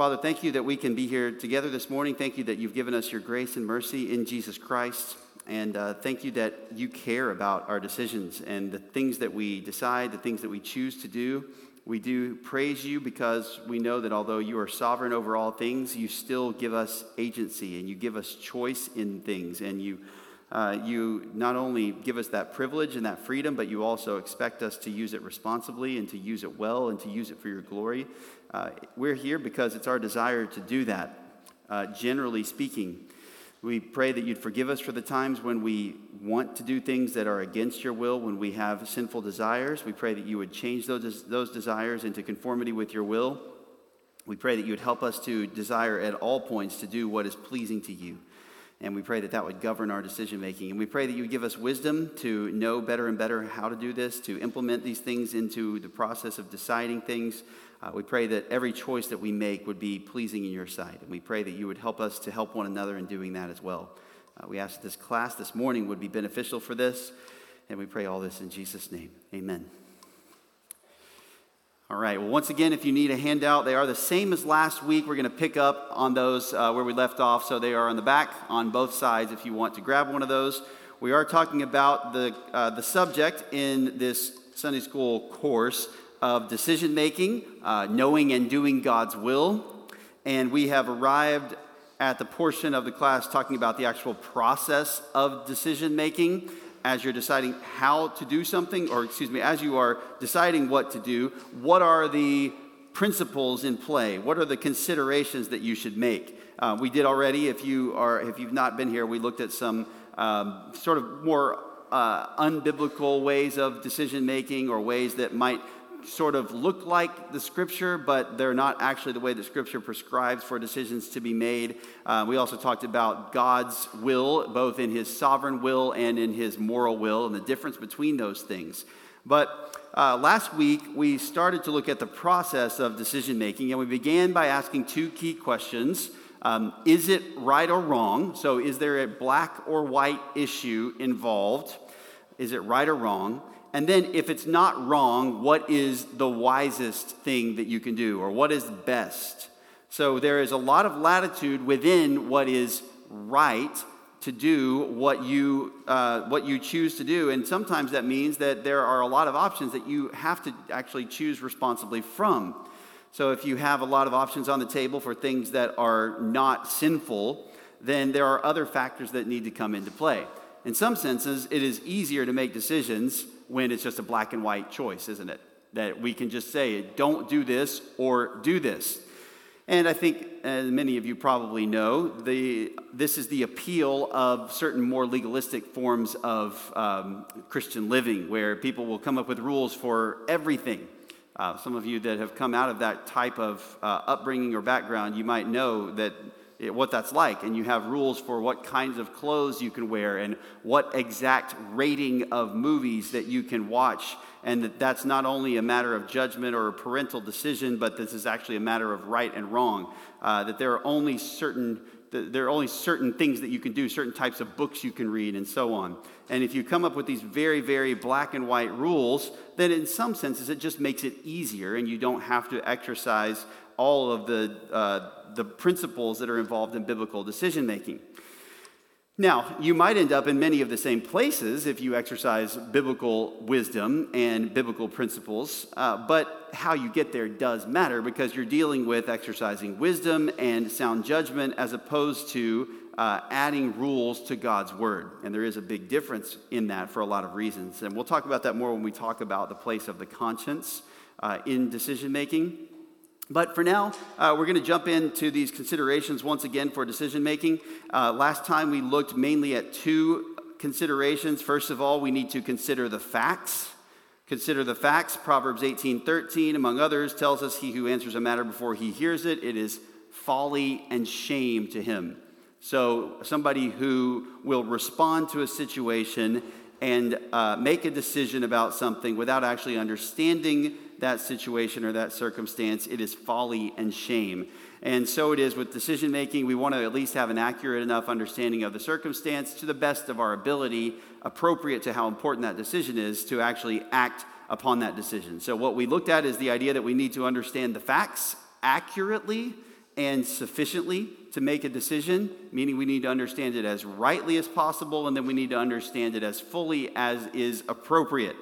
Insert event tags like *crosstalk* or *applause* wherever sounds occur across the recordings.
Father, thank you that we can be here together this morning. Thank you that you've given us your grace and mercy in Jesus Christ. And uh, thank you that you care about our decisions and the things that we decide, the things that we choose to do. We do praise you because we know that although you are sovereign over all things, you still give us agency and you give us choice in things. And you, uh, you not only give us that privilege and that freedom, but you also expect us to use it responsibly and to use it well and to use it for your glory. Uh, we're here because it's our desire to do that, uh, generally speaking. We pray that you'd forgive us for the times when we want to do things that are against your will, when we have sinful desires. We pray that you would change those, those desires into conformity with your will. We pray that you would help us to desire at all points to do what is pleasing to you. And we pray that that would govern our decision making. And we pray that you would give us wisdom to know better and better how to do this, to implement these things into the process of deciding things. Uh, we pray that every choice that we make would be pleasing in your sight. And we pray that you would help us to help one another in doing that as well. Uh, we ask that this class this morning would be beneficial for this. And we pray all this in Jesus' name. Amen. All right. Well, once again, if you need a handout, they are the same as last week. We're going to pick up on those uh, where we left off. So they are on the back on both sides if you want to grab one of those. We are talking about the, uh, the subject in this Sunday school course of decision making, uh, knowing and doing God's will. And we have arrived at the portion of the class talking about the actual process of decision making as you're deciding how to do something, or excuse me, as you are deciding what to do, what are the principles in play? What are the considerations that you should make? Uh, we did already. If you are, if you've not been here, we looked at some um, sort of more uh, unbiblical ways of decision making, or ways that might sort of look like the scripture, but they're not actually the way that scripture prescribes for decisions to be made. Uh, we also talked about God's will, both in his sovereign will and in his moral will, and the difference between those things. But uh, last week, we started to look at the process of decision making, and we began by asking two key questions. Um, is it right or wrong? So, is there a black or white issue involved? Is it right or wrong? And then, if it's not wrong, what is the wisest thing that you can do, or what is best? So, there is a lot of latitude within what is right to do what you, uh, what you choose to do. And sometimes that means that there are a lot of options that you have to actually choose responsibly from. So, if you have a lot of options on the table for things that are not sinful, then there are other factors that need to come into play. In some senses, it is easier to make decisions when it's just a black and white choice, isn't it? That we can just say, don't do this or do this. And I think, as many of you probably know, the, this is the appeal of certain more legalistic forms of um, Christian living, where people will come up with rules for everything. Uh, some of you that have come out of that type of uh, upbringing or background, you might know that what that's like, and you have rules for what kinds of clothes you can wear and what exact rating of movies that you can watch. And that that's not only a matter of judgment or a parental decision, but this is actually a matter of right and wrong. Uh, that there are only certain there are only certain things that you can do, certain types of books you can read, and so on. And if you come up with these very, very black and white rules, then in some senses it just makes it easier, and you don't have to exercise all of the, uh, the principles that are involved in biblical decision making. Now, you might end up in many of the same places if you exercise biblical wisdom and biblical principles, uh, but how you get there does matter because you're dealing with exercising wisdom and sound judgment as opposed to uh, adding rules to God's word. And there is a big difference in that for a lot of reasons. And we'll talk about that more when we talk about the place of the conscience uh, in decision making. But for now, uh, we're going to jump into these considerations once again for decision making. Uh, last time we looked mainly at two considerations. First of all, we need to consider the facts. Consider the facts. Proverbs 18:13, among others, tells us, "He who answers a matter before he hears it, it is folly and shame to him." So, somebody who will respond to a situation and uh, make a decision about something without actually understanding that situation or that circumstance, it is folly and shame. And so it is with decision making. We want to at least have an accurate enough understanding of the circumstance to the best of our ability, appropriate to how important that decision is, to actually act upon that decision. So, what we looked at is the idea that we need to understand the facts accurately and sufficiently to make a decision, meaning we need to understand it as rightly as possible, and then we need to understand it as fully as is appropriate.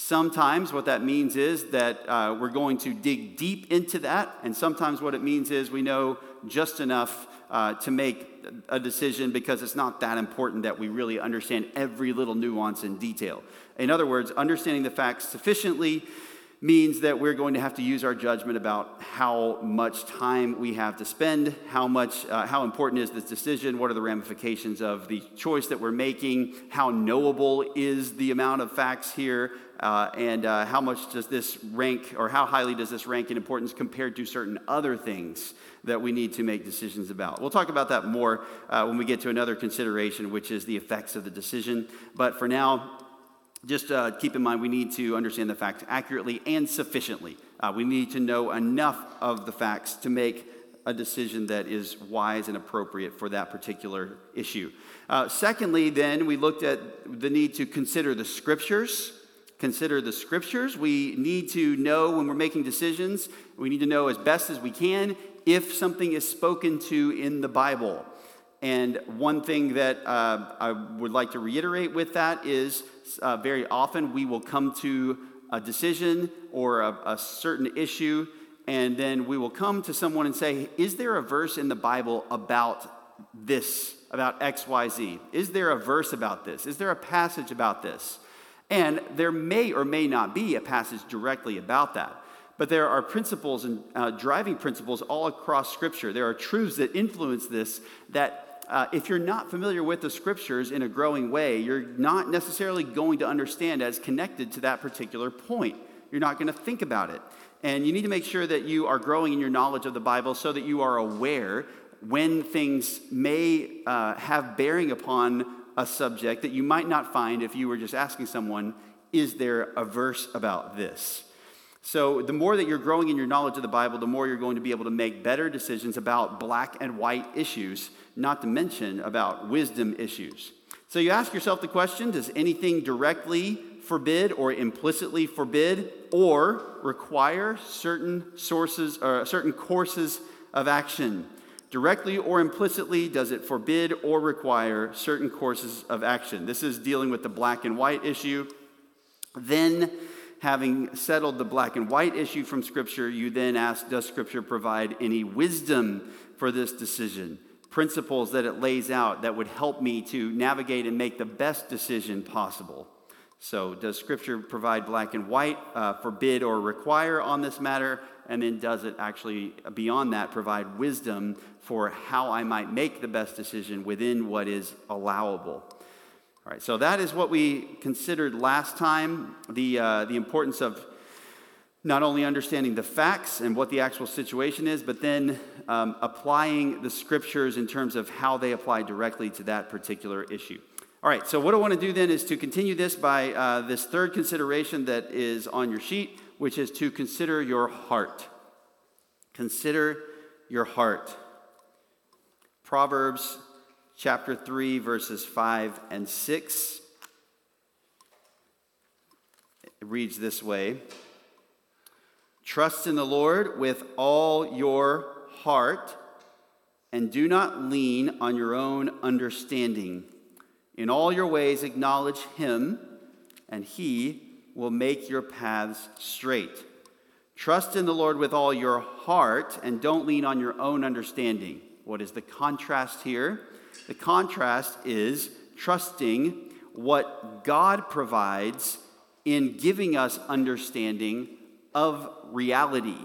Sometimes what that means is that uh, we're going to dig deep into that, and sometimes what it means is we know just enough uh, to make a decision because it's not that important that we really understand every little nuance and detail. In other words, understanding the facts sufficiently means that we're going to have to use our judgment about how much time we have to spend, how much, uh, how important is this decision, what are the ramifications of the choice that we're making, how knowable is the amount of facts here, uh, and uh, how much does this rank, or how highly does this rank in importance compared to certain other things that we need to make decisions about. We'll talk about that more uh, when we get to another consideration, which is the effects of the decision. But for now, just uh, keep in mind we need to understand the facts accurately and sufficiently. Uh, we need to know enough of the facts to make a decision that is wise and appropriate for that particular issue. Uh, secondly, then, we looked at the need to consider the scriptures. Consider the scriptures. We need to know when we're making decisions, we need to know as best as we can if something is spoken to in the Bible. And one thing that uh, I would like to reiterate with that is uh, very often we will come to a decision or a, a certain issue, and then we will come to someone and say, Is there a verse in the Bible about this, about XYZ? Is there a verse about this? Is there a passage about this? And there may or may not be a passage directly about that. But there are principles and uh, driving principles all across Scripture. There are truths that influence this that uh, if you're not familiar with the scriptures in a growing way, you're not necessarily going to understand as connected to that particular point. You're not going to think about it. And you need to make sure that you are growing in your knowledge of the Bible so that you are aware when things may uh, have bearing upon a subject that you might not find if you were just asking someone, Is there a verse about this? So, the more that you're growing in your knowledge of the Bible, the more you're going to be able to make better decisions about black and white issues, not to mention about wisdom issues. So, you ask yourself the question Does anything directly forbid or implicitly forbid or require certain sources or certain courses of action? Directly or implicitly, does it forbid or require certain courses of action? This is dealing with the black and white issue. Then, having settled the black and white issue from Scripture, you then ask Does Scripture provide any wisdom for this decision? Principles that it lays out that would help me to navigate and make the best decision possible. So, does Scripture provide black and white, uh, forbid or require on this matter? And then, does it actually, beyond that, provide wisdom for how I might make the best decision within what is allowable? All right, so that is what we considered last time the, uh, the importance of not only understanding the facts and what the actual situation is, but then um, applying the scriptures in terms of how they apply directly to that particular issue. All right, so what I want to do then is to continue this by uh, this third consideration that is on your sheet, which is to consider your heart. Consider your heart. Proverbs chapter 3, verses 5 and 6. It reads this way Trust in the Lord with all your heart, and do not lean on your own understanding. In all your ways, acknowledge him, and he will make your paths straight. Trust in the Lord with all your heart, and don't lean on your own understanding. What is the contrast here? The contrast is trusting what God provides in giving us understanding of reality,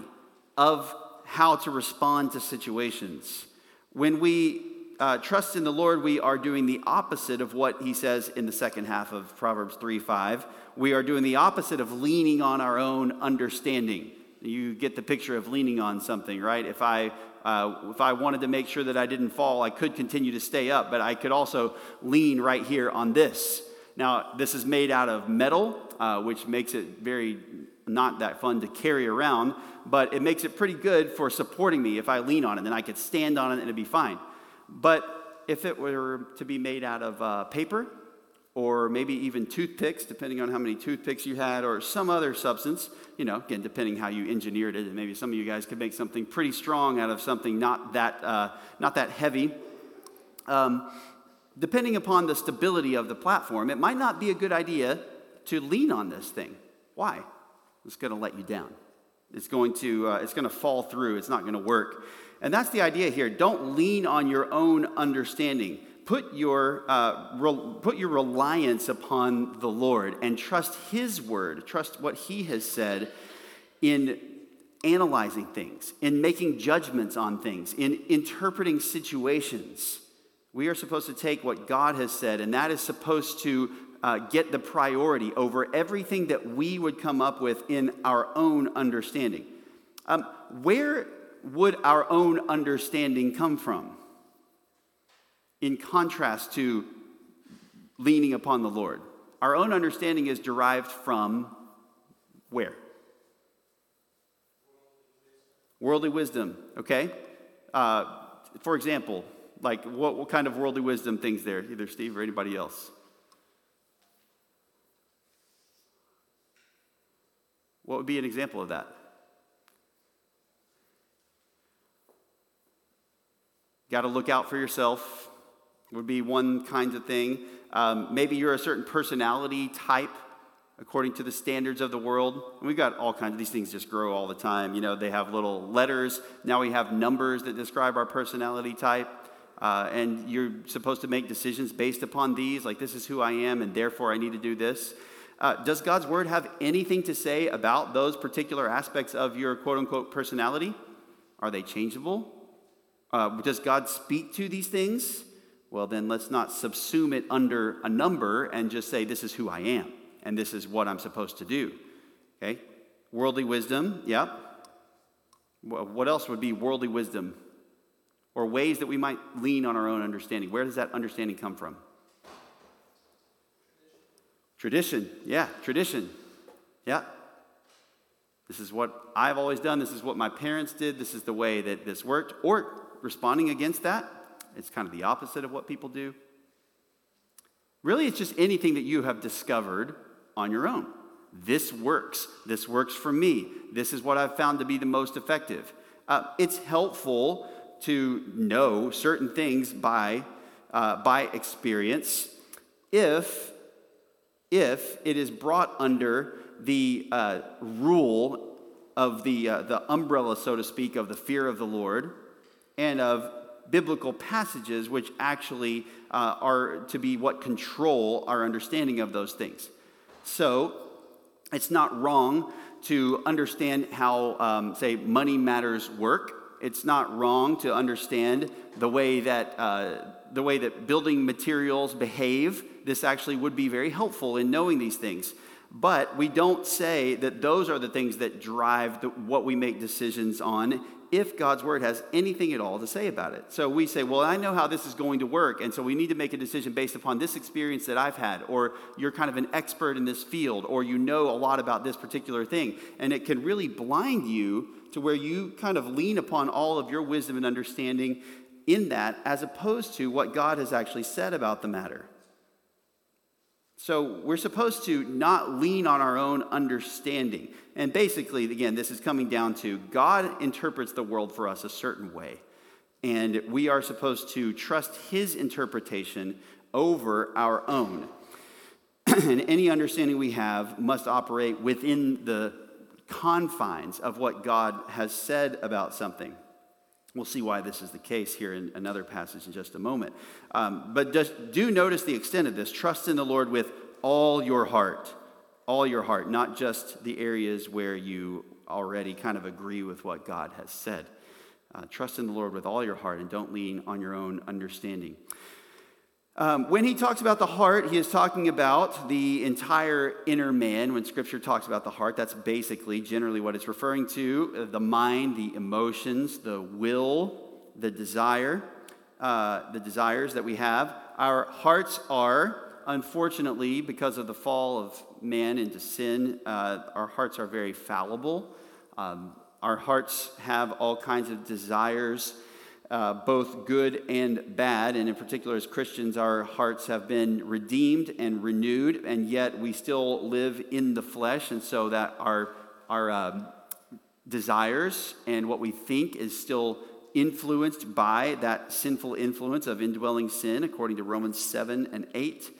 of how to respond to situations. When we uh, trust in the Lord, we are doing the opposite of what he says in the second half of Proverbs 3 5. We are doing the opposite of leaning on our own understanding. You get the picture of leaning on something, right? If I uh, if I wanted to make sure that I didn't fall, I could continue to stay up, but I could also lean right here on this. Now, this is made out of metal, uh, which makes it very not that fun to carry around, but it makes it pretty good for supporting me if I lean on it. Then I could stand on it and it'd be fine. But if it were to be made out of uh, paper or maybe even toothpicks, depending on how many toothpicks you had, or some other substance, you know, again, depending how you engineered it. And maybe some of you guys could make something pretty strong out of something not that, uh, not that heavy. Um, depending upon the stability of the platform, it might not be a good idea to lean on this thing. Why? It's going to let you down. It's going to, uh, it's going to fall through. It's not going to work. And that's the idea here. Don't lean on your own understanding put your, uh, re- put your reliance upon the Lord and trust His word, trust what He has said in analyzing things, in making judgments on things, in interpreting situations. We are supposed to take what God has said, and that is supposed to uh, get the priority over everything that we would come up with in our own understanding. Um, where would our own understanding come from? In contrast to leaning upon the Lord. Our own understanding is derived from where? Worldly wisdom, okay? Uh, for example, like what, what kind of worldly wisdom things there, either Steve or anybody else? What would be an example of that? Got to look out for yourself would be one kind of thing. Um, maybe you're a certain personality type according to the standards of the world. And we've got all kinds of these things just grow all the time. You know, they have little letters. Now we have numbers that describe our personality type. Uh, and you're supposed to make decisions based upon these, like this is who I am, and therefore I need to do this. Uh, does God's word have anything to say about those particular aspects of your quote unquote personality? Are they changeable? Uh, does God speak to these things? Well, then let's not subsume it under a number and just say, this is who I am and this is what I'm supposed to do. Okay? Worldly wisdom, yep. What else would be worldly wisdom? Or ways that we might lean on our own understanding. Where does that understanding come from? Tradition, yeah, tradition. Yeah. This is what I've always done. This is what my parents did. This is the way that this worked. Or responding against that, it's kind of the opposite of what people do. Really, it's just anything that you have discovered on your own. This works. This works for me. This is what I've found to be the most effective. Uh, it's helpful to know certain things by, uh, by experience if, if it is brought under the uh, rule of the, uh, the umbrella, so to speak, of the fear of the Lord and of biblical passages which actually uh, are to be what control our understanding of those things. So it's not wrong to understand how, um, say, money matters work. It's not wrong to understand the way that uh, the way that building materials behave. This actually would be very helpful in knowing these things. But we don't say that those are the things that drive the, what we make decisions on if God's word has anything at all to say about it. So we say, well, I know how this is going to work, and so we need to make a decision based upon this experience that I've had, or you're kind of an expert in this field, or you know a lot about this particular thing. And it can really blind you to where you kind of lean upon all of your wisdom and understanding in that, as opposed to what God has actually said about the matter. So we're supposed to not lean on our own understanding. And basically, again, this is coming down to God interprets the world for us a certain way. And we are supposed to trust his interpretation over our own. *clears throat* and any understanding we have must operate within the confines of what God has said about something. We'll see why this is the case here in another passage in just a moment. Um, but just do notice the extent of this. Trust in the Lord with all your heart, all your heart, not just the areas where you already kind of agree with what God has said. Uh, trust in the Lord with all your heart and don't lean on your own understanding. Um, when he talks about the heart, he is talking about the entire inner man. When scripture talks about the heart, that's basically generally what it's referring to uh, the mind, the emotions, the will, the desire, uh, the desires that we have. Our hearts are, unfortunately, because of the fall of man into sin, uh, our hearts are very fallible. Um, our hearts have all kinds of desires uh, both good and bad. And in particular, as Christians, our hearts have been redeemed and renewed, and yet we still live in the flesh. And so that our, our uh, desires and what we think is still influenced by that sinful influence of indwelling sin, according to Romans 7 and 8.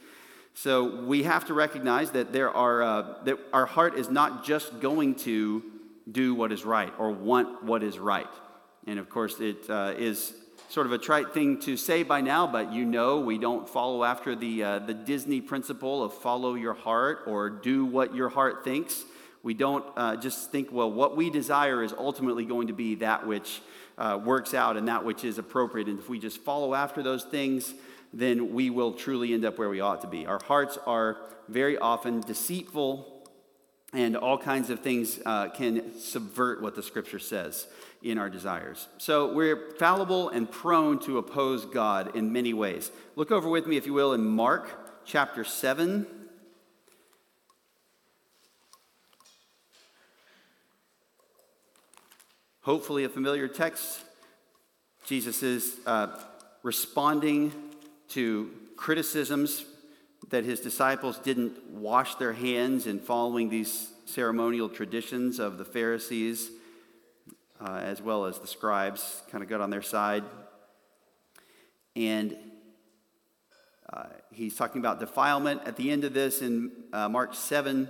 So we have to recognize that there are uh, that our heart is not just going to do what is right or want what is right. And of course, it uh, is sort of a trite thing to say by now, but you know we don't follow after the, uh, the Disney principle of follow your heart or do what your heart thinks. We don't uh, just think, well, what we desire is ultimately going to be that which uh, works out and that which is appropriate. And if we just follow after those things, then we will truly end up where we ought to be. Our hearts are very often deceitful, and all kinds of things uh, can subvert what the scripture says in our desires. So we're fallible and prone to oppose God in many ways. Look over with me, if you will, in Mark chapter 7. Hopefully, a familiar text. Jesus is uh, responding to criticisms that his disciples didn't wash their hands in following these ceremonial traditions of the Pharisees, uh, as well as the scribes, kind of got on their side. And uh, he's talking about defilement at the end of this in uh, Mark 7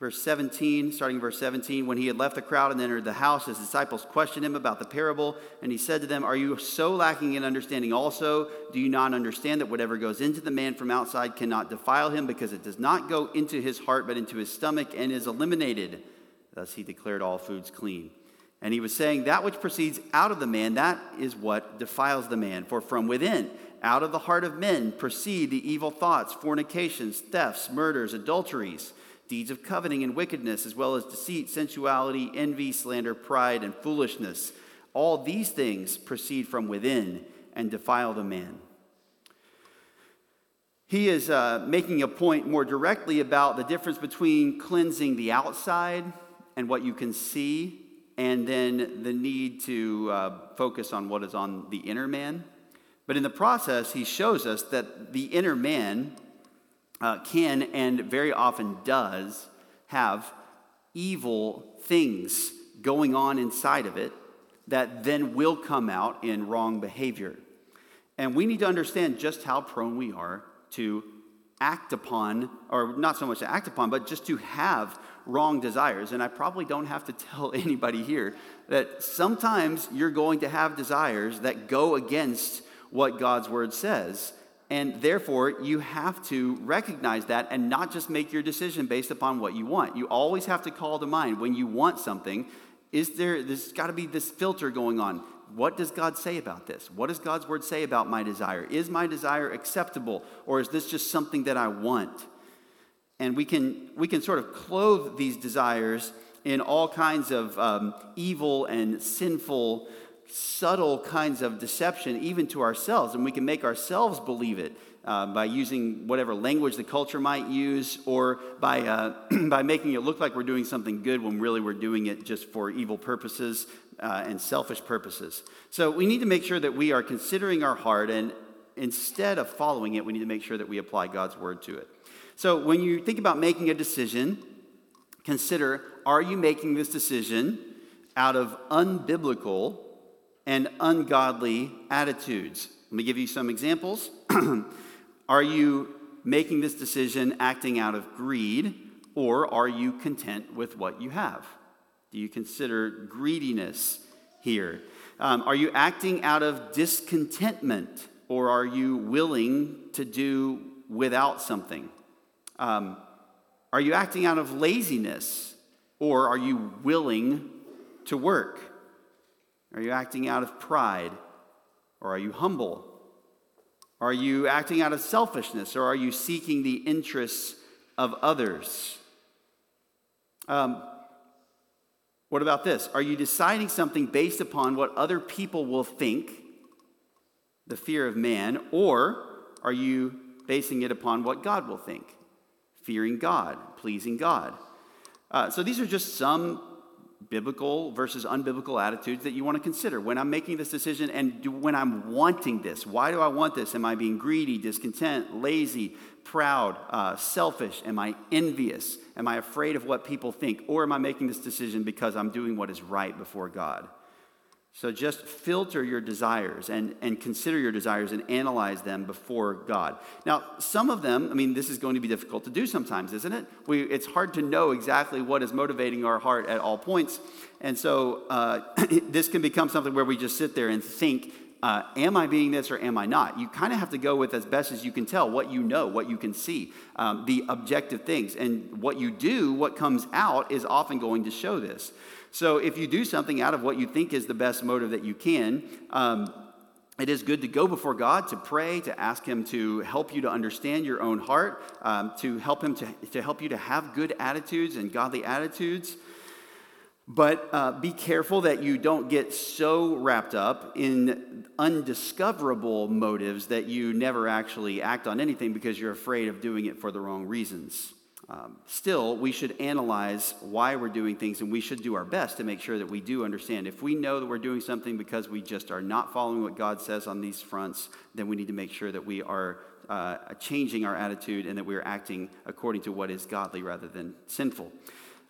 verse 17, starting verse 17, when he had left the crowd and entered the house, his disciples questioned him about the parable, and he said to them, Are you so lacking in understanding also? Do you not understand that whatever goes into the man from outside cannot defile him, because it does not go into his heart, but into his stomach, and is eliminated? Thus he declared all foods clean. And he was saying, That which proceeds out of the man, that is what defiles the man. For from within, out of the heart of men, proceed the evil thoughts, fornications, thefts, murders, adulteries deeds of coveting and wickedness, as well as deceit, sensuality, envy, slander, pride, and foolishness. All these things proceed from within and defile the man. He is uh, making a point more directly about the difference between cleansing the outside and what you can see, and then the need to uh, focus on what is on the inner man. But in the process, he shows us that the inner man uh, can and very often does have evil things going on inside of it that then will come out in wrong behavior. And we need to understand just how prone we are to act upon, or not so much to act upon, but just to have wrong desires. And I probably don't have to *laughs* tell anybody here that sometimes you're going to have desires that go against what God's word says. And therefore, you have to recognize that and not just make your decision based upon what you want. You always have to call to mind when you want something, is there, there's got to be this filter going on. What does God say about this? What does God's word say about my desire? Is my desire acceptable or is this just something that I want? And we can, we can sort of clothe these desires in all kinds of um, evil and sinful subtle kinds of deception, even to ourselves, and we can make ourselves believe it uh, by using whatever language the culture might use, or by, uh, *clears throat* by making it look like we're doing something good when really we're doing it just for evil purposes uh, and selfish purposes. So we need to make sure that we are considering our heart, and instead of following it, we need to make sure that we apply God's word to it. So when you think about making a decision, consider are you making this decision out of unbiblical and ungodly attitudes. Let me give you some examples. *clears throat* are you making this decision acting out of greed, or are you content with what you have? Do you consider greediness here? Um, are you acting out of discontentment, or are you willing to do without something? Um, are you acting out of laziness, or are you willing to work? Are you acting out of pride? Or are you humble? Are you acting out of selfishness? Or are you seeking the interests of others? Um, what about this? Are you deciding something based upon what other people will think, the fear of man, or are you basing it upon what God will think, fearing God, pleasing God? Uh, so these are just some biblical versus unbiblical attitudes that you want to consider when I'm making this decision and do, when I'm wanting this. Why do I want this? Am I being greedy, discontent, lazy, proud, uh, selfish? Am I envious? Am I afraid of what people think? Or am I making this decision because I'm doing what is right before God? So just filter your desires and, and consider your desires and analyze them before God. Now, some of them, I mean, this is going to be difficult to do sometimes, isn't it? We, it's hard to know exactly what is motivating our heart at all points. And so uh, *coughs* this can become something where we just sit there and think, uh, am I being this or am I not? You kind of have to go with as best as you can tell what you know, what you can see, um, the objective things. And what you do, what comes out, is often going to show this. So if you do something out of what you think is the best motive that you can, um, it is good to go before God, to pray, to ask Him to help you to understand your own heart, um, to help Him to, to help you to have good attitudes and godly attitudes. But uh, be careful that you don't get so wrapped up in undiscoverable motives that you never actually act on anything because you're afraid of doing it for the wrong reasons. Um, still, we should analyze why we're doing things and we should do our best to make sure that we do understand. If we know that we're doing something because we just are not following what God says on these fronts, then we need to make sure that we are uh, changing our attitude and that we are acting according to what is godly rather than sinful.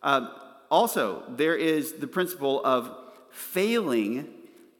Uh, also, there is the principle of failing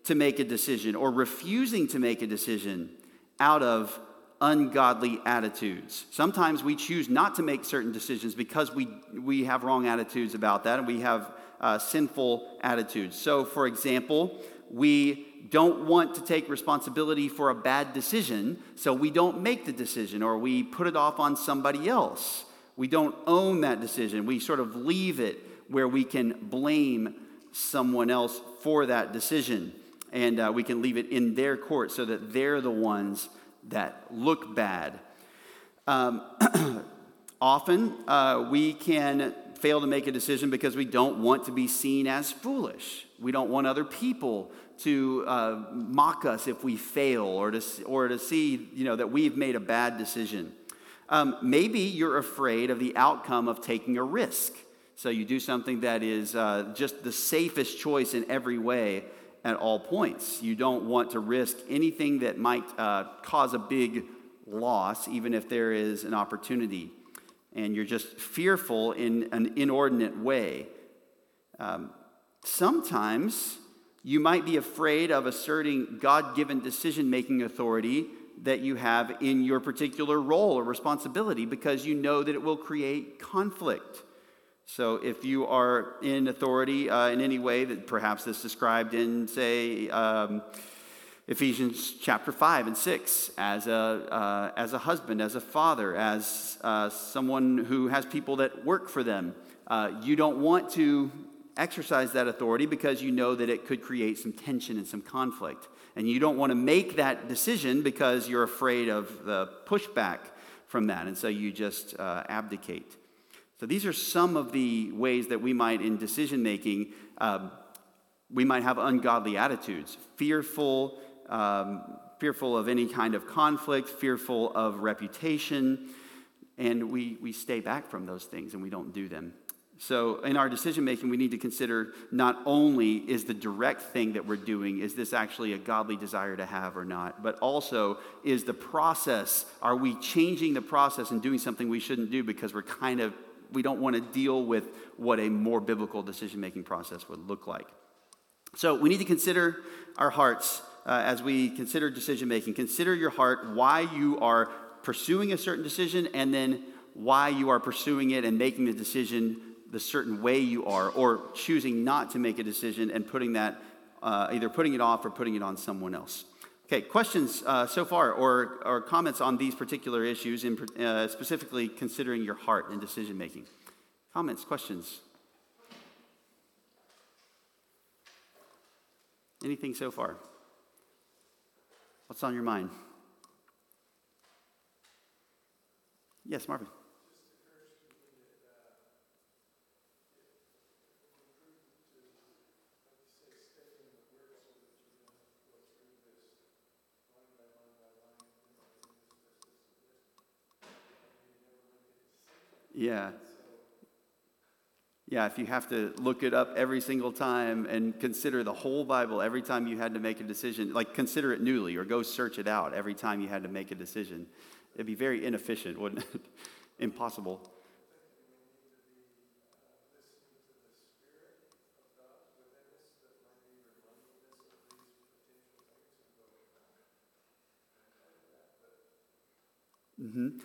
to make a decision or refusing to make a decision out of ungodly attitudes. Sometimes we choose not to make certain decisions because we, we have wrong attitudes about that and we have uh, sinful attitudes. So, for example, we don't want to take responsibility for a bad decision, so we don't make the decision or we put it off on somebody else. We don't own that decision. We sort of leave it where we can blame someone else for that decision. And uh, we can leave it in their court so that they're the ones that look bad. Um, *clears throat* often uh, we can fail to make a decision because we don't want to be seen as foolish. We don't want other people to uh, mock us if we fail or to, or to see you know, that we've made a bad decision. Um, maybe you're afraid of the outcome of taking a risk. So you do something that is uh, just the safest choice in every way at all points. You don't want to risk anything that might uh, cause a big loss, even if there is an opportunity. And you're just fearful in an inordinate way. Um, sometimes you might be afraid of asserting God given decision making authority that you have in your particular role or responsibility because you know that it will create conflict. So, if you are in authority uh, in any way that perhaps is described in, say, um, Ephesians chapter 5 and 6, as a, uh, as a husband, as a father, as uh, someone who has people that work for them, uh, you don't want to exercise that authority because you know that it could create some tension and some conflict. And you don't want to make that decision because you're afraid of the pushback from that. And so you just uh, abdicate. So these are some of the ways that we might, in decision making, um, we might have ungodly attitudes, fearful, um, fearful of any kind of conflict, fearful of reputation, and we, we stay back from those things and we don't do them. So, in our decision making, we need to consider not only is the direct thing that we're doing, is this actually a godly desire to have or not, but also is the process, are we changing the process and doing something we shouldn't do because we're kind of we don't want to deal with what a more biblical decision making process would look like. So we need to consider our hearts uh, as we consider decision making. Consider your heart, why you are pursuing a certain decision, and then why you are pursuing it and making the decision the certain way you are, or choosing not to make a decision and putting that, uh, either putting it off or putting it on someone else. Okay, questions uh, so far or, or comments on these particular issues, in, uh, specifically considering your heart in decision making? Comments, questions? Anything so far? What's on your mind? Yes, Marvin. Yeah. Yeah, if you have to look it up every single time and consider the whole Bible every time you had to make a decision, like consider it newly or go search it out every time you had to make a decision, it'd be very inefficient, wouldn't it? *laughs* Impossible. Mm-hmm.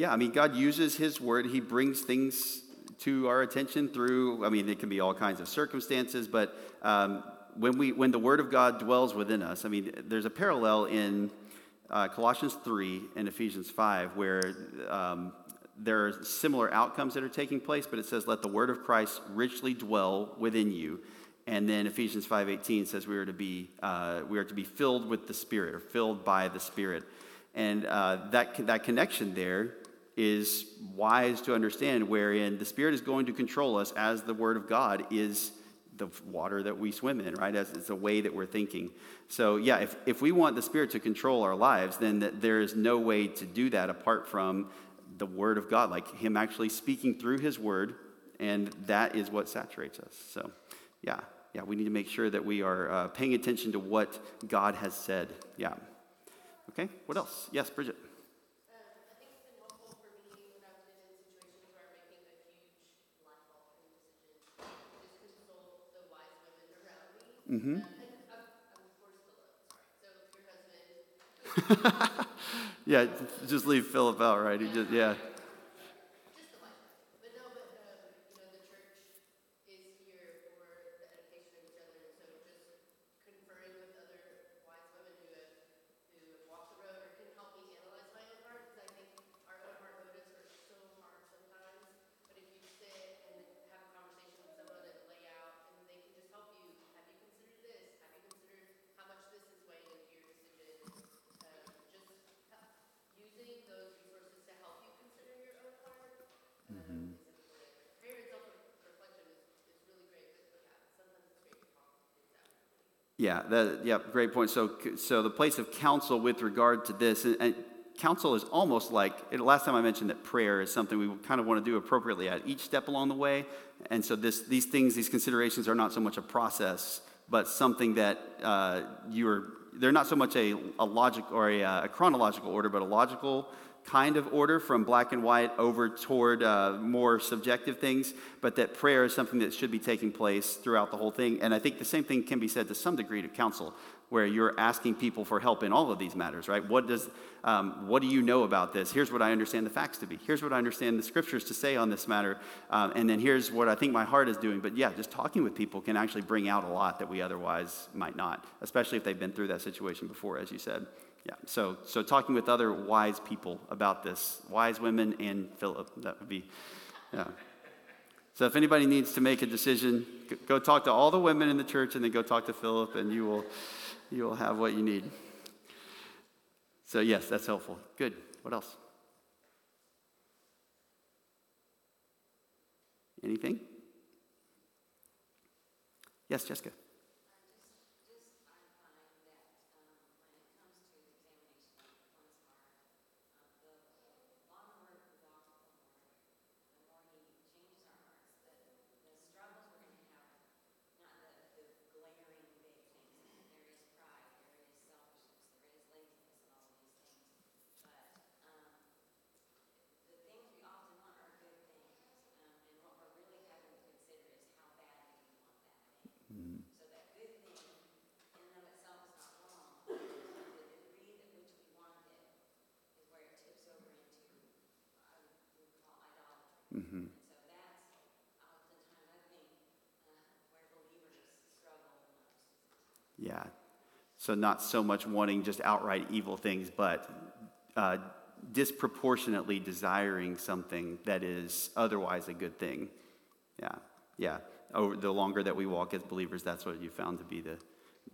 Yeah, I mean, God uses His word. He brings things to our attention through, I mean, it can be all kinds of circumstances, but um, when, we, when the word of God dwells within us, I mean, there's a parallel in uh, Colossians 3 and Ephesians 5 where um, there are similar outcomes that are taking place, but it says, let the word of Christ richly dwell within you. And then Ephesians 5.18 says we are to be, uh, we are to be filled with the Spirit or filled by the Spirit. And uh, that, that connection there is wise to understand, wherein the Spirit is going to control us as the Word of God is the water that we swim in, right? As it's a way that we're thinking. So, yeah, if, if we want the Spirit to control our lives, then there is no way to do that apart from the Word of God, like Him actually speaking through His Word, and that is what saturates us. So, yeah, yeah, we need to make sure that we are uh, paying attention to what God has said. Yeah. Okay, what else? Yes, Bridget. Mm-hmm. *laughs* yeah, just leave Philip out, right? He just, yeah. Yeah, that, yeah, great point. So, so the place of counsel with regard to this, and, and counsel is almost like last time I mentioned that prayer is something we kind of want to do appropriately at each step along the way. And so this, these things, these considerations are not so much a process, but something that uh, you're. They're not so much a, a logic or a, a chronological order, but a logical kind of order from black and white over toward uh, more subjective things, but that prayer is something that should be taking place throughout the whole thing. And I think the same thing can be said to some degree to counsel, where you're asking people for help in all of these matters, right? What does, um, what do you know about this? Here's what I understand the facts to be. Here's what I understand the scriptures to say on this matter. Um, and then here's what I think my heart is doing. But yeah, just talking with people can actually bring out a lot that we otherwise might not, especially if they've been through that situation before, as you said. Yeah, so, so talking with other wise people about this, wise women and Philip, that would be, yeah. So if anybody needs to make a decision, go talk to all the women in the church and then go talk to Philip and you will, you will have what you need. So yes, that's helpful. Good. What else? Anything? Yes, Jessica. Mm-hmm. Yeah. So, not so much wanting just outright evil things, but uh, disproportionately desiring something that is otherwise a good thing. Yeah. Yeah. Over the longer that we walk as believers, that's what you found to be the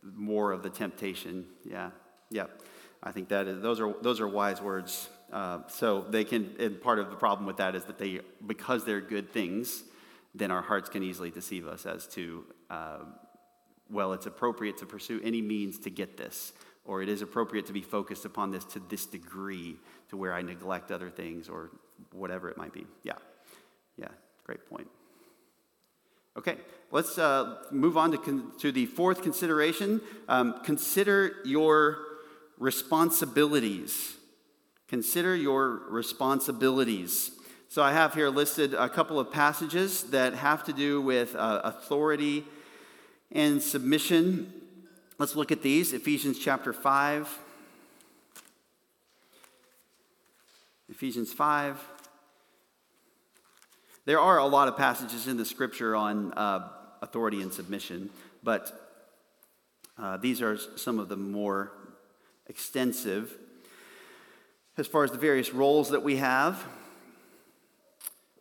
more of the temptation. Yeah. Yeah. I think that is, those are, those are wise words. Uh, so they can, and part of the problem with that is that they, because they're good things, then our hearts can easily deceive us as to, uh, well, it's appropriate to pursue any means to get this, or it is appropriate to be focused upon this to this degree to where I neglect other things or whatever it might be. Yeah, yeah, great point. Okay, let's uh, move on to, con- to the fourth consideration. Um, consider your responsibilities. Consider your responsibilities. So I have here listed a couple of passages that have to do with uh, authority and submission. Let's look at these Ephesians chapter 5. Ephesians 5. There are a lot of passages in the scripture on uh, authority and submission, but uh, these are some of the more extensive. As far as the various roles that we have,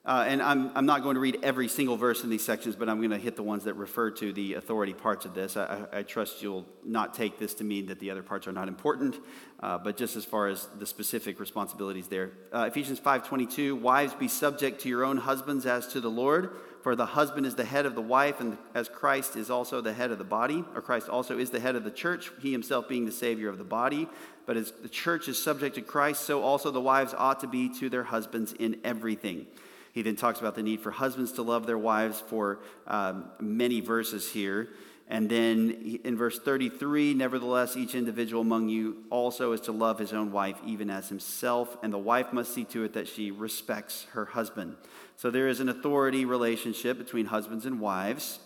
uh, and I'm, I'm not going to read every single verse in these sections, but I'm going to hit the ones that refer to the authority parts of this. I, I trust you'll not take this to mean that the other parts are not important, uh, but just as far as the specific responsibilities there. Uh, Ephesians 5.22, Wives, be subject to your own husbands as to the Lord, for the husband is the head of the wife, and as Christ is also the head of the body, or Christ also is the head of the church, he himself being the Savior of the body. But as the church is subject to Christ, so also the wives ought to be to their husbands in everything. He then talks about the need for husbands to love their wives for um, many verses here. And then in verse 33, nevertheless, each individual among you also is to love his own wife, even as himself, and the wife must see to it that she respects her husband. So there is an authority relationship between husbands and wives.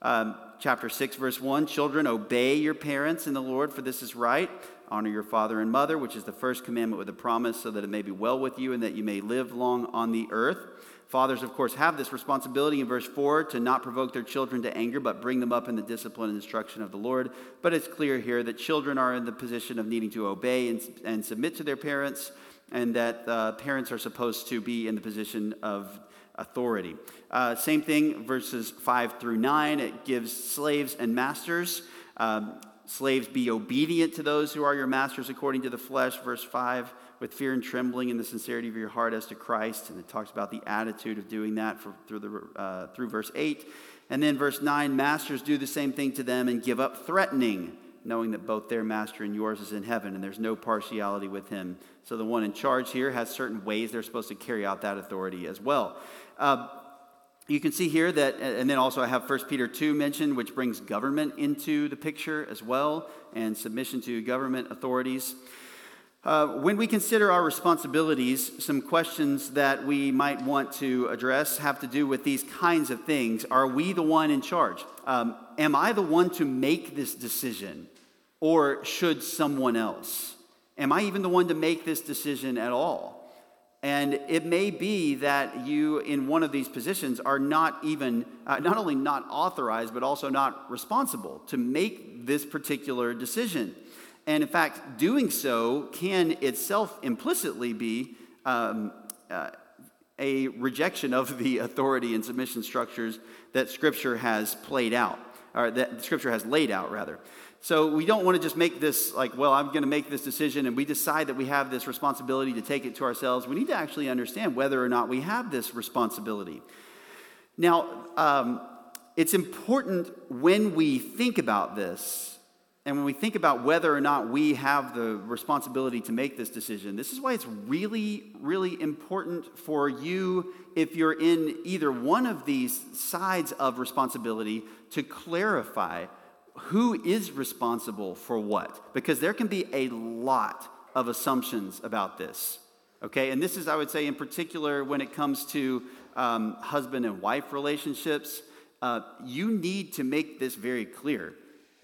Um, chapter 6, verse 1 Children, obey your parents in the Lord, for this is right. Honor your father and mother, which is the first commandment with a promise, so that it may be well with you and that you may live long on the earth. Fathers, of course, have this responsibility in verse 4 to not provoke their children to anger, but bring them up in the discipline and instruction of the Lord. But it's clear here that children are in the position of needing to obey and, and submit to their parents, and that uh, parents are supposed to be in the position of authority. Uh, same thing, verses 5 through 9, it gives slaves and masters. Um, slaves, be obedient to those who are your masters according to the flesh, verse 5 with fear and trembling in the sincerity of your heart as to Christ. And it talks about the attitude of doing that for, through, the, uh, through verse 8. And then verse 9 Masters, do the same thing to them and give up threatening, knowing that both their master and yours is in heaven, and there's no partiality with him. So the one in charge here has certain ways they're supposed to carry out that authority as well. Uh, you can see here that, and then also I have 1 Peter 2 mentioned, which brings government into the picture as well, and submission to government authorities. Uh, when we consider our responsibilities, some questions that we might want to address have to do with these kinds of things. Are we the one in charge? Um, am I the one to make this decision, or should someone else? Am I even the one to make this decision at all? And it may be that you, in one of these positions, are not even, uh, not only not authorized, but also not responsible to make this particular decision. And in fact, doing so can itself implicitly be um, uh, a rejection of the authority and submission structures that Scripture has played out, or that Scripture has laid out, rather. So we don't want to just make this like, well, I'm going to make this decision and we decide that we have this responsibility to take it to ourselves. We need to actually understand whether or not we have this responsibility. Now, um, it's important when we think about this and when we think about whether or not we have the responsibility to make this decision, this is why it's really, really important for you, if you're in either one of these sides of responsibility, to clarify who is responsible for what. Because there can be a lot of assumptions about this. Okay, and this is, I would say, in particular, when it comes to um, husband and wife relationships, uh, you need to make this very clear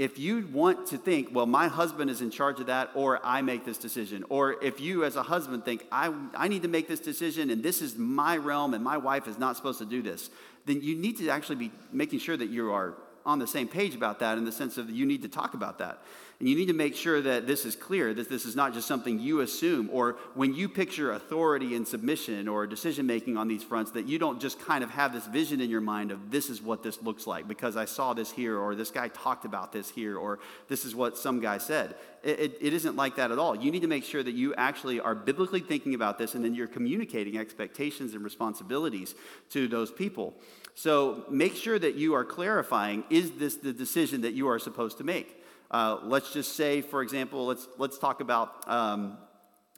if you want to think, well, my husband is in charge of that, or I make this decision, or if you as a husband think, I, I need to make this decision and this is my realm and my wife is not supposed to do this, then you need to actually be making sure that you are on the same page about that in the sense of you need to talk about that. And you need to make sure that this is clear, that this is not just something you assume, or when you picture authority and submission or decision making on these fronts, that you don't just kind of have this vision in your mind of this is what this looks like because I saw this here, or this guy talked about this here, or this is what some guy said. It, it, it isn't like that at all. You need to make sure that you actually are biblically thinking about this and then you're communicating expectations and responsibilities to those people. So make sure that you are clarifying is this the decision that you are supposed to make? Uh, let's just say, for example, let's, let's talk about, um,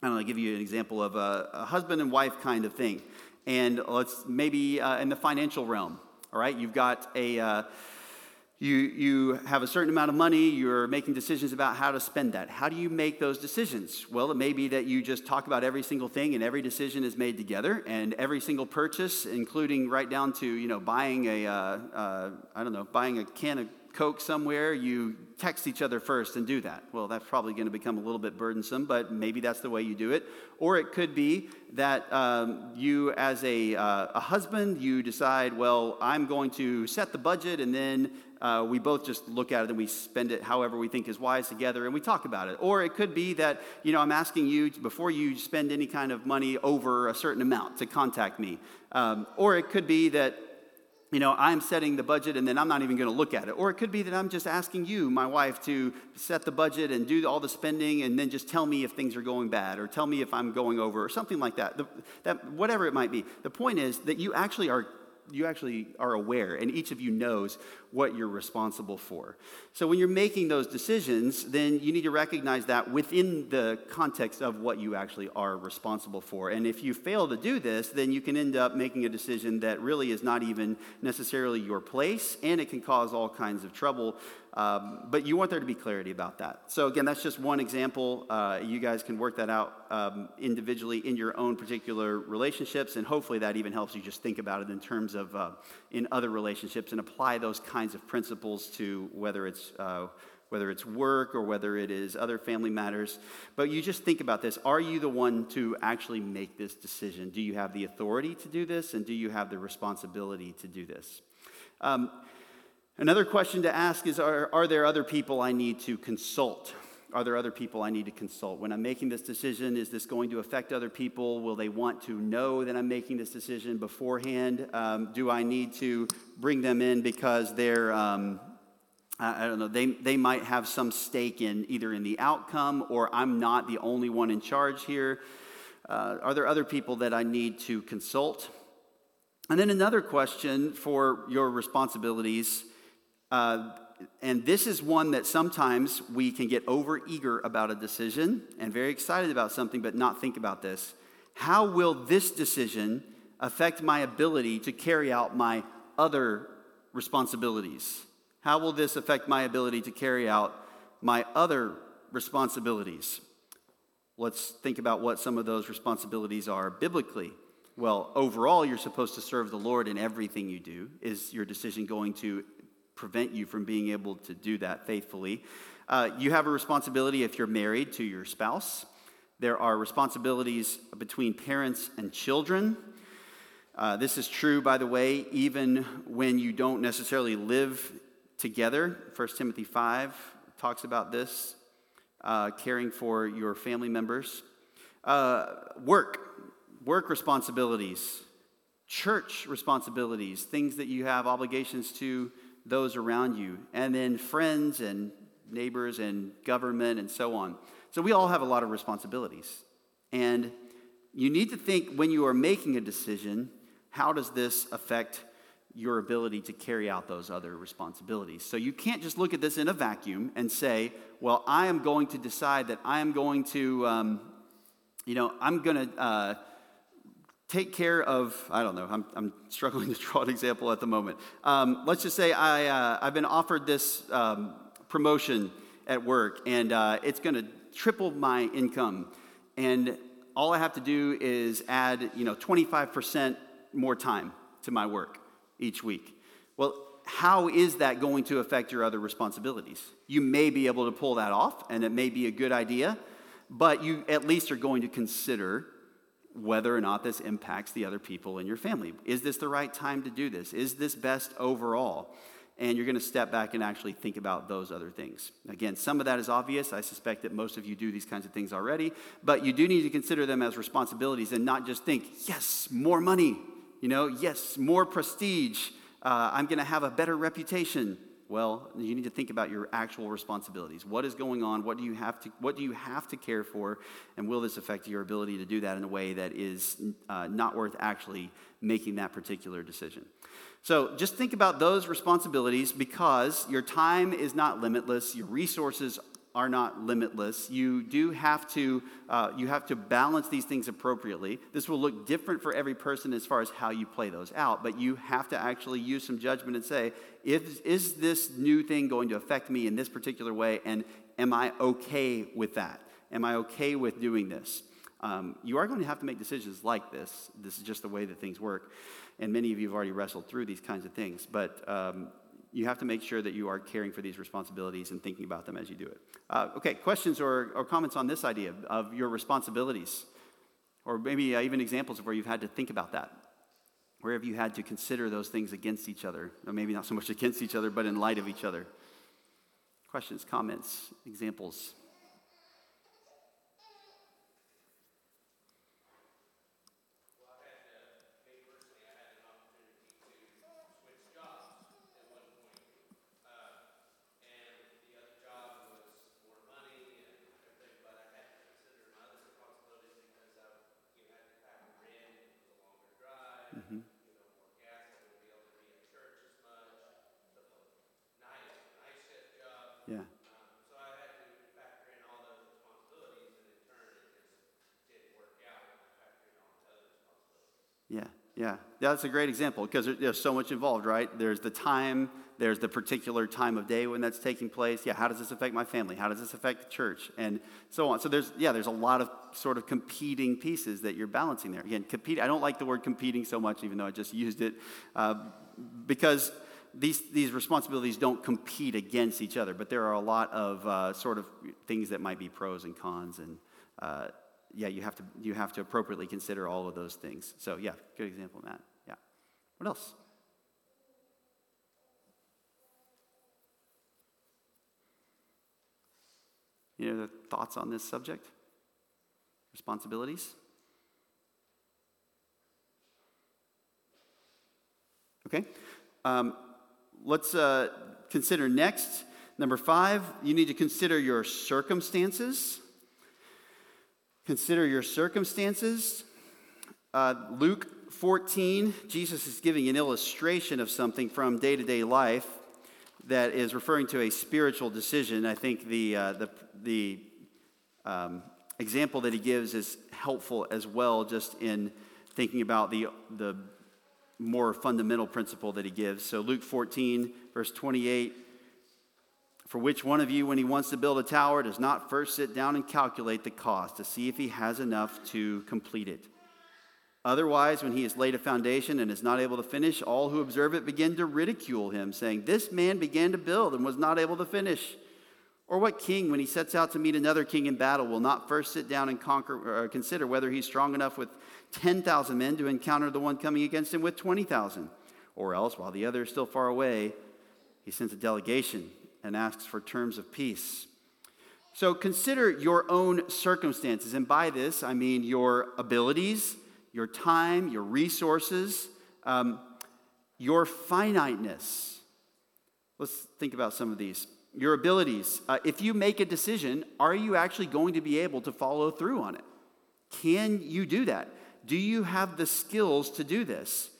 I don't know, give you an example of a, a, husband and wife kind of thing. And let's maybe uh, in the financial realm. All right, you've got a. You, you have a certain amount of money, you're making decisions about how to spend that. How do you make those decisions? Well, it may be that you just talk about every single thing and every decision is made together, and every single purchase, including right down to, you know, buying a uh, uh, I don't know, buying a can of Coke somewhere, you text each other first and do that. Well, that's probably going to become a little bit burdensome, but maybe that's the way you do it. Or it could be that um, you, as a, uh, a husband, you decide, well, I'm going to set the budget and then uh, we both just look at it and we spend it however we think is wise together and we talk about it. Or it could be that, you know, I'm asking you before you spend any kind of money over a certain amount to contact me. Um, or it could be that, you know, I'm setting the budget and then I'm not even going to look at it. Or it could be that I'm just asking you, my wife, to set the budget and do all the spending and then just tell me if things are going bad or tell me if I'm going over or something like that. The, that whatever it might be. The point is that you actually are you actually are aware, and each of you knows what you're responsible for. So when you're making those decisions, then you need to recognize that within the context of what you actually are responsible for. And if you fail to do this, then you can end up making a decision that really is not even necessarily your place, and it can cause all kinds of trouble um, but you want there to be clarity about that. So, again, that's just one example. Uh, you guys can work that out um, individually in your own particular relationships, and hopefully that even helps you just think about it in terms of uh, in other relationships and apply those kinds of principles to whether it's. Uh, whether it's work or whether it is other family matters. But you just think about this. Are you the one to actually make this decision? Do you have the authority to do this? And do you have the responsibility to do this? Um, Another question to ask is are, are there other people I need to consult? Are there other people I need to consult? When I'm making this decision, is this going to affect other people? Will they want to know that I'm making this decision beforehand? Um, do I need to bring them in because they're, um, I, I don't know, they, they might have some stake in either in the outcome or I'm not the only one in charge here? Uh, are there other people that I need to consult? And then another question for your responsibilities uh, and this is one that sometimes we can get over eager about a decision and very excited about something, but not think about this. How will this decision affect my ability to carry out my other responsibilities? How will this affect my ability to carry out my other responsibilities? Let's think about what some of those responsibilities are biblically. Well, overall, you're supposed to serve the Lord in everything you do. Is your decision going to prevent you from being able to do that faithfully. Uh, you have a responsibility if you're married to your spouse. There are responsibilities between parents and children. Uh, this is true, by the way, even when you don't necessarily live together. 1 Timothy 5 talks about this uh, caring for your family members. Uh, work, work responsibilities, church responsibilities, things that you have obligations to those around you, and then friends and neighbors and government and so on. So we all have a lot of responsibilities. And you need to think when you are making a decision, how does this affect your ability to carry out those other responsibilities? So you can't just look at this in a vacuum and say, well, I am going to decide that I am going to, um, you know, I'm going to. Uh, take care of, I don't know, I'm, I'm struggling to draw an example at the moment. Um, let's just say I, uh, I've been offered this um, promotion at work and uh, it's going to triple my income. And all I have to do is add, you know, 25% more time to my work each week. Well, how is that going to affect your other responsibilities? You may be able to pull that off, and it may be a good idea, but you at least are going to consider whether or not this impacts the other people in your family. Is this the right time to do this? Is this best overall? And you're going to step back and actually think about those other things. Again, some of that is obvious. I suspect that most of you do these kinds of things already, but you do need to consider them as responsibilities and not just think, yes, more money, you know, yes, more prestige. Uh, I'm going to have a better reputation. Well, you need to think about your actual responsibilities. What is going on? What do you have to, what do you have to care for? And will this affect your ability to do that in a way that is uh, not worth actually making that particular decision? So just think about those responsibilities because your time is not limitless, your resources are not limitless. You do have to uh, you have to balance these things appropriately. This will look different for every person as far as how you play those out, but you have to actually use some judgment and say, is, is this new thing going to affect me in this particular way, and am I okay with that? Am I okay with doing this? Um, you are going to have to make decisions like this. This is just the way that things work, and many of you have already wrestled through these kinds of things. But um, you have to make sure that you are caring for these responsibilities and thinking about them as you do it. Uh, okay, questions or, or comments on this idea of, your responsibilities? Or maybe uh, even examples of where you've had to think about that. Where have you had to consider those things against each other? Or maybe not so much *laughs* against each other, but in light of each other. Questions, comments, examples? Mm-hmm. Yeah. So I had to factor in all those responsibilities, and in turn, it just didn't work out when I factored in all the other responsibilities. Yeah, yeah. That's a great example because there's so much involved, right? There's the time, there's the particular time of day when that's taking place. Yeah, how does this affect my family? How does this affect the church? And so on. So there's, yeah, there's a lot of sort of competing pieces that you're balancing there. Again, compete, I don't like the word competing so much, even though I just *laughs* used it, uh, because these, these responsibilities don't compete against each other, but there are a lot of uh, sort of things that might be pros and cons. And uh, yeah, you have, to, you have to appropriately consider all of those things. So, yeah, good example, Matt. Yeah. What else? Any other thoughts on this subject? Responsibilities? Okay. Um, let's uh, consider next. Number five, you need to consider your circumstances. Consider your circumstances. Uh, Luke 14, Jesus is giving an illustration of something from day to day life that is referring to a spiritual decision. I think the, uh, the, the um, example that he gives is helpful as well, just in thinking about the, the more fundamental principle that he gives. So, Luke 14, verse 28 For which one of you, when he wants to build a tower, does not first sit down and calculate the cost to see if he has enough to complete it? Otherwise, when he has laid a foundation and is not able to finish, all who observe it begin to ridicule him, saying, This man began to build and was not able to finish. Or what king, when he sets out to meet another king in battle, will not first sit down and conquer, consider whether he's strong enough with 10,000 men to encounter the one coming against him with 20,000? Or else, while the other is still far away, he sends a delegation and asks for terms of peace. So consider your own circumstances. And by this, I mean your abilities, your time, your resources, um, your finiteness. Let's think about some of these your abilities. Uh, if you make a decision, are you actually going to be able to follow through on it? Can you do that? Do you have the skills to do this?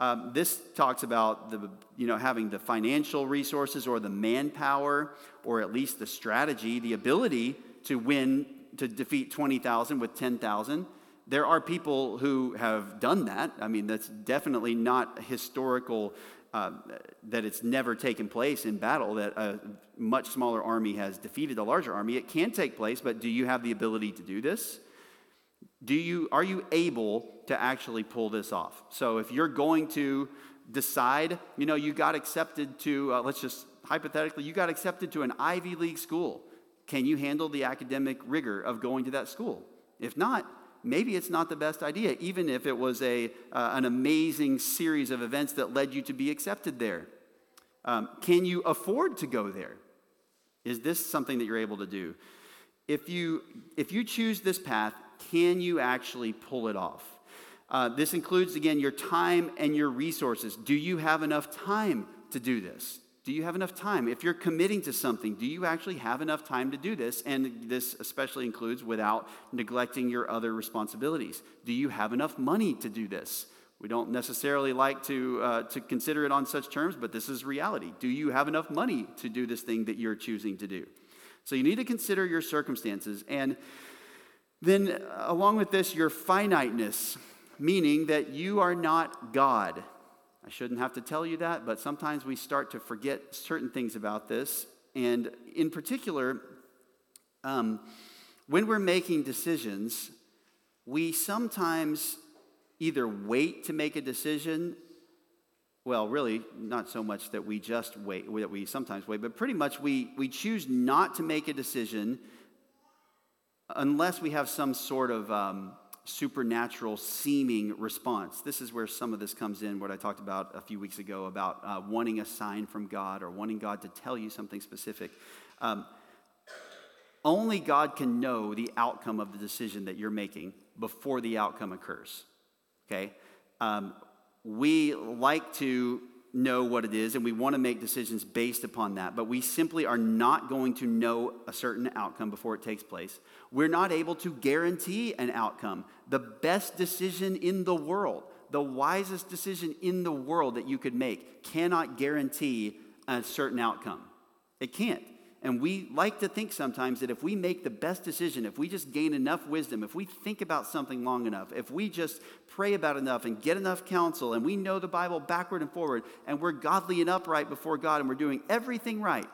Um, this talks about the, you know, having the financial resources or the manpower or at least the strategy, the ability to win, to defeat 20,000 with 10,000. There are people who have done that. I mean, that's definitely not historical uh, that it's never taken place in battle, that a much smaller army has defeated a larger army. It can take place, but do you have the ability to do this? Do you, are you able to actually pull this off? So if you're going to decide, you know, you got accepted to, uh, let's just hypothetically, you got accepted to an Ivy League school. Can you handle the academic rigor of going to that school? If not, maybe it's not the best idea, even if it was a, uh, an amazing series of events that led you to be accepted there. Um, can you afford to go there? Is this something that you're able to do? If you, if you choose this path, can you actually pull it off? Uh, this includes, again, your time and your resources. Do you have enough time to do this? Do you have enough time? If you're committing to something, do you actually have enough time to do this? And this especially includes without neglecting your other responsibilities. Do you have enough money to do this? We don't necessarily like to, uh, to consider it on such terms, but this is reality. Do you have enough money to do this thing that you're choosing to do? So you need to consider your circumstances. And then, uh, along with this, your finiteness, meaning that you are not God. I shouldn't have to tell you that, but sometimes we start to forget certain things about this. And in particular, um, when we're making decisions, we sometimes either wait to make a decision. Well, really, not so much that we just wait, that we sometimes wait, but pretty much we, we choose not to make a decision unless we have some sort of um, supernatural seeming response. This is where some of this comes in, what I talked about a few weeks ago about uh, wanting a sign from God or wanting God to tell you something specific. Um, only God can know the outcome of the decision that you're making before the outcome occurs. Okay? Um, we like to know what it is and we want to make decisions based upon that, but we simply are not going to know a certain outcome before it takes place. We're not able to guarantee an outcome. The best decision in the world, the wisest decision in the world that you could make, cannot guarantee a certain outcome. It can't. And we like to think sometimes that if we make the best decision, if we just gain enough wisdom, if we think about something long enough, if we just pray about enough and get enough counsel, and we know the Bible backward and forward, and we're godly and upright before God, and we're doing everything right,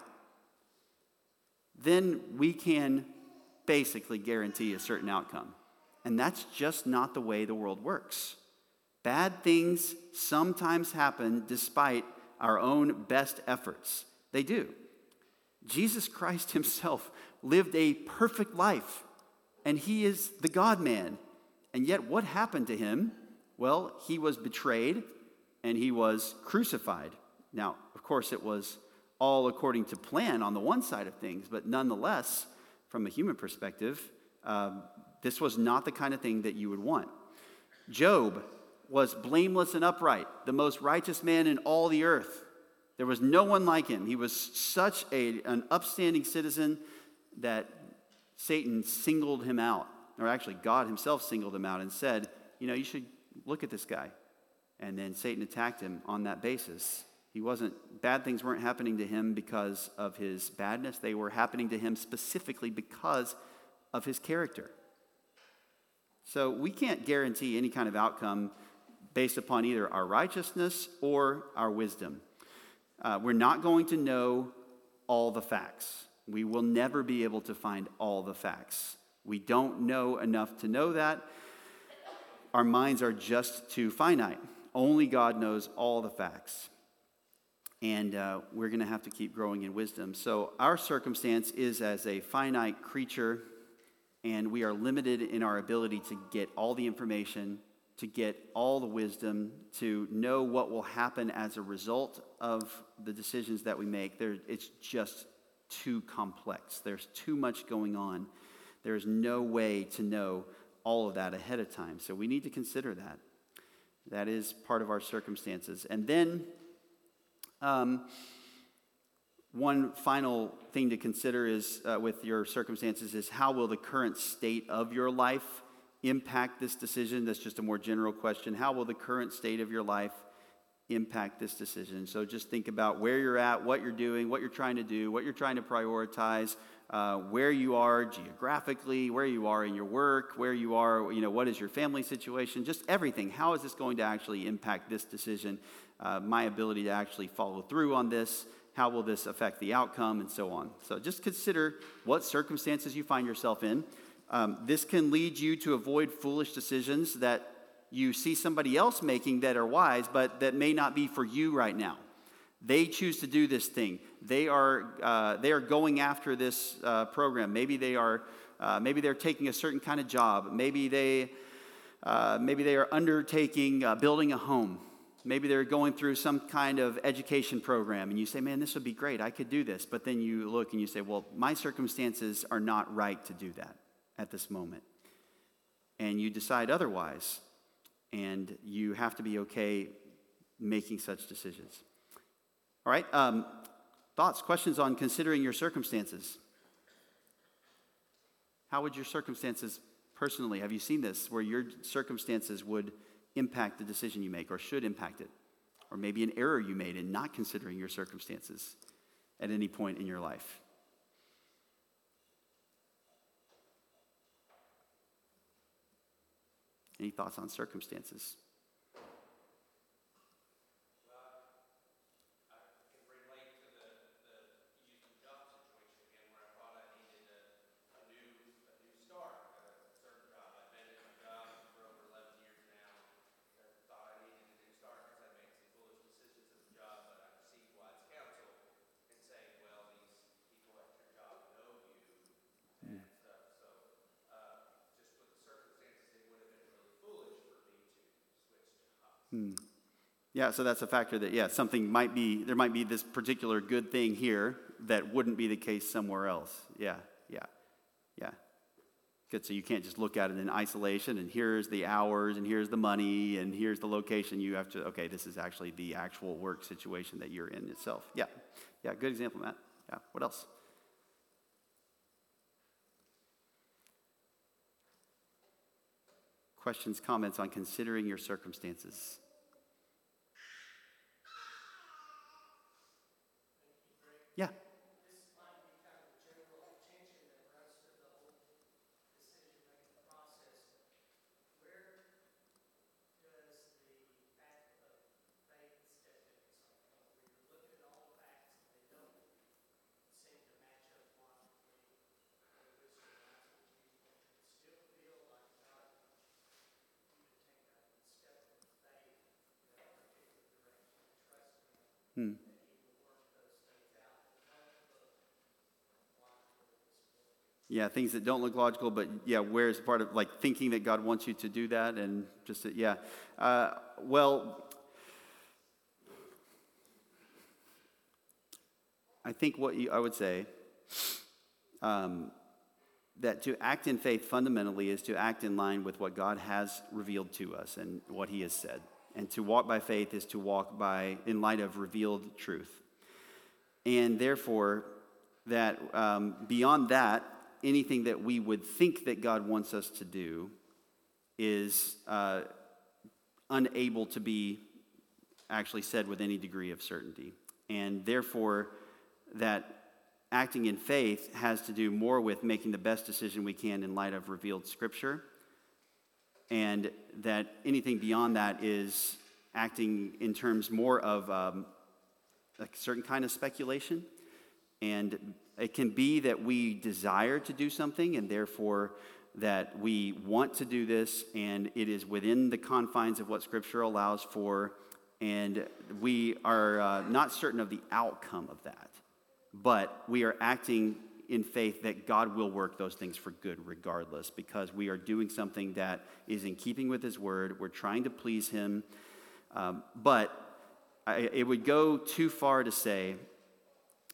then we can basically guarantee a certain outcome. And that's just not the way the world works. Bad things sometimes happen despite our own best efforts. They do. Jesus Christ himself lived a perfect life, and he is the God man. And yet, what happened to him? Well, he was betrayed and he was crucified. Now, of course, it was all according to plan on the one side of things, but nonetheless, from a human perspective, um, this was not the kind of thing that you would want. Job was blameless and upright, the most righteous man in all the earth. There was no one like him. He was such a, an upstanding citizen that Satan singled him out, or actually, God himself singled him out and said, You know, you should look at this guy. And then Satan attacked him on that basis. He wasn't, bad things weren't happening to him because of his badness, they were happening to him specifically because of his character. So we can't guarantee any kind of outcome based upon either our righteousness or our wisdom. Uh, we're not going to know all the facts. We will never be able to find all the facts. We don't know enough to know that. Our minds are just too finite. Only God knows all the facts. And uh, we're going to have to keep growing in wisdom. So, our circumstance is as a finite creature, and we are limited in our ability to get all the information to get all the wisdom, to know what will happen as a result of the decisions that we make. There, it's just too complex. There's too much going on. There's no way to know all of that ahead of time. So we need to consider that. That is part of our circumstances. And then, um, one final thing to consider is uh, with your circumstances is how will the current state of your life impact this decision? That's just a more general question. How will the current state of your life impact this decision? So just think about where you're at, what you're doing, what you're trying to do, what you're trying to prioritize, uh, where you are geographically, where you are in your work, where you are, you know, what is your family situation, just everything. How is this going to actually impact this decision? Uh, my ability to actually follow through on this. How will this affect the outcome, and so on? So just consider what circumstances you find yourself in. Um, this can lead you to avoid foolish decisions that you see somebody else making that are wise, but that may not be for you right now. They choose to do this thing. They are, uh, they are going after this uh, program. Maybe they are, uh, maybe they're taking a certain kind of job. Maybe they, uh, maybe they are undertaking uh, building a home. Maybe they're going through some kind of education program, and you say, "Man, this would be great. I could do this." But then you look and you say, "Well, my circumstances are not right to do that." At this moment. And you decide otherwise, and you have to be okay making such decisions. All right, um, thoughts, questions on considering your circumstances? How would your circumstances personally, have you seen this, where your circumstances would impact the decision you make or should impact it? Or maybe an error you made in not considering your circumstances at any point in your life? Any thoughts on circumstances? I can relate to the, the, you used the job situation again, where I thought I needed a, a new, a new start, a certain job. I've been in my job for over eleven years now. I thought I needed a new start because I made some foolish decisions at the job, but I received wise counsel in saying, well, these people at your job know you and stuff. So, uh, just with the circumstances, it would have been really foolish for me to switch jobs. Yeah, so that's a factor that, yeah, something might be, there might be this particular good thing here that wouldn't be the case somewhere else. Yeah, yeah, yeah. Good, so you can't just look at it in isolation and here's the hours and here's the money and here's the location. You have to, okay, this is actually the actual work situation that you're in itself. Yeah, yeah, good example, Matt. Yeah, what else? Questions, comments on considering your circumstances? Yeah. Hmm. that He will work those things out that don't look logical at this point. Yeah, things that don't look logical, but yeah, where is part of like thinking that God wants you to do that and just, yeah. Uh, well, I think what you, I would say um, that to act in faith fundamentally is to act in line with what God has revealed to us and what He has said. And to walk by faith is to walk by in light of revealed truth. And therefore, that um, beyond that, anything that we would think that God wants us to do is uh, unable to be actually said with any degree of certainty. And therefore, that acting in faith has to do more with making the best decision we can in light of revealed scripture. And that anything beyond that is acting in terms more of um, a certain kind of speculation. And it can be that we desire to do something and therefore that we want to do this and it is within the confines of what Scripture allows for. And we are uh, not certain of the outcome of that, but we are acting in faith that God will work those things for good regardless because we are doing something that is in keeping with His Word. We're trying to please Him. Um, but I, it would go too far to say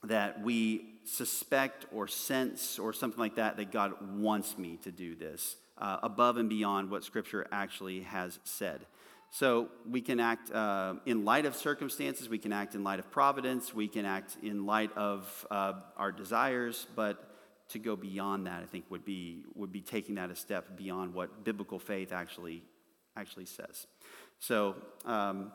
that we suspect or sense or something like that that God wants me to do this uh, above and beyond what Scripture actually has said. So we can act uh, in light of circumstances, we can act in light of providence, we can act in light of uh, our desires, but to go beyond that, I think, would be, would be taking that a step beyond what biblical faith actually, actually says. So, um,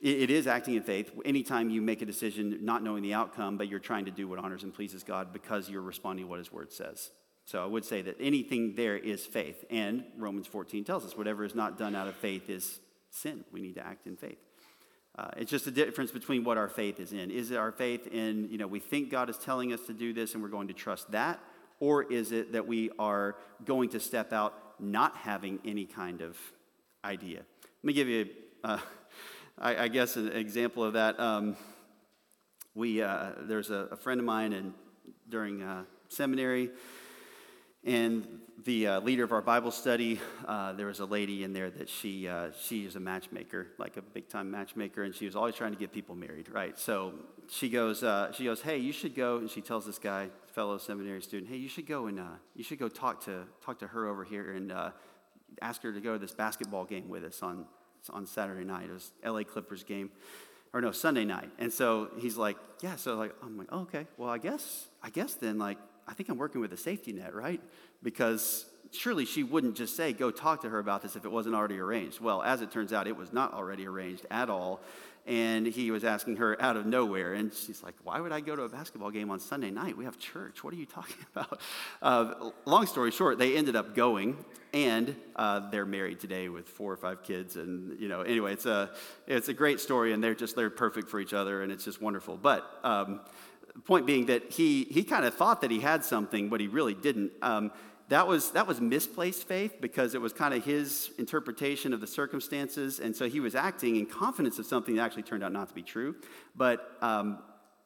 it, is acting in faith. Anytime you make a decision not knowing the outcome, but you're trying to do what honors and pleases God because you're responding to what His Word says. So I would say that anything there is faith. And Romans 14 tells us whatever is not done out of faith is sin. We need to act in faith. Uh, it's just a difference between what our faith is in. Is it our faith in, you know, we think God is telling us to do this and we're going to trust that? Or is it that we are going to step out not having any kind of idea? Let me give you, uh, I, I guess, an example of that. Um, we, uh, there's a, a friend of mine and during uh, seminary, and the uh, leader of our Bible study, uh, there was a lady in there that she, uh, she is a matchmaker, like a big time matchmaker, and she was always trying to get people married, right? So she goes, uh, she goes, hey, you should go, and she tells this guy, fellow seminary student, hey, you should go and uh, you should go talk to talk to her over here and uh, ask her to go to this basketball game with us on on Saturday night. It was L.A. Clippers game, or no Sunday night. And so he's like, yeah. So like I'm like, oh, okay. Well, I guess I guess then like I think I'm working with a safety net, right? Because surely she wouldn't just say, go talk to her about this if it wasn't already arranged. Well, as it turns out, it was not already arranged at all. And he was asking her out of nowhere. And she's like, Why would I go to a basketball game on Sunday night? We have church. What are you talking *laughs* about? Uh, long story short, they ended up going, and uh, they're married today with four or five kids. And, you know, anyway, it's a, it's a great story, and they're just, they're perfect for each other, and it's just wonderful. But, um, point being that he, he kind of thought that he had something, but he really didn't. Um, that was, that was misplaced faith because it was kind of his interpretation of the circumstances. And so he was acting in confidence of something that actually turned out not to be true. But um,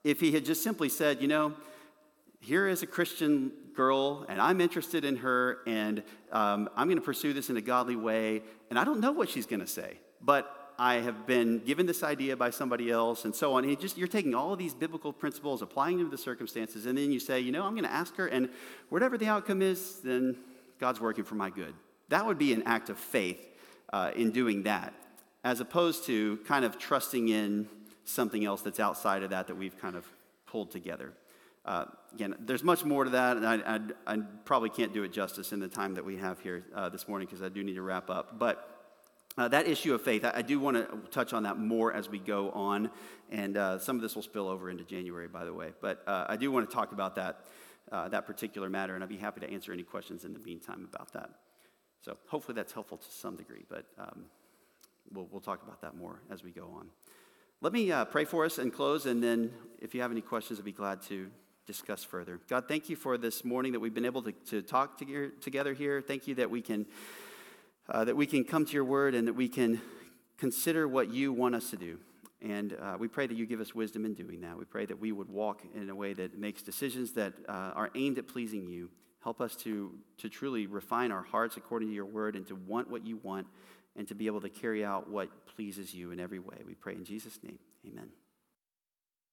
if he had just simply said, you know, here is a Christian girl, and I'm interested in her, and um, I'm going to pursue this in a godly way, and I don't know what she's going to say, but I have been given this idea by somebody else, and so on. And just, you're taking all of these biblical principles, applying them to the circumstances, and then you say, you know, I'm going to ask her, and whatever the outcome is, then God's working for my good. That would be an act of faith uh, in doing that, as opposed to kind of trusting in something else that's outside of that that we've kind of pulled together. Uh, again, there's much more to that, and I, I, I, probably can't do it justice in the time that we have here uh, this morning because I do need to wrap up. But uh, that issue of faith, I, I do want to touch on that more as we go on, and uh, some of this will spill over into January, by the way. But uh, I do want to talk about that, uh, that particular matter, and I'd be happy to answer any questions in the meantime about that. So hopefully that's helpful to some degree, but um, we'll, we'll talk about that more as we go on. Let me uh, pray for us and close, and then if you have any questions, I'd be glad to discuss further. God, thank you for this morning that we've been able to, to talk together here. Thank you that we can uh, that we can come to your word and that we can consider what you want us to do. And uh, we pray that you give us wisdom in doing that. We pray that we would walk in a way that makes decisions that uh, are aimed at pleasing you. Help us to, to truly refine our hearts according to your word and to want what you want and to be able to carry out what pleases you in every way. We pray in Jesus' name. Amen.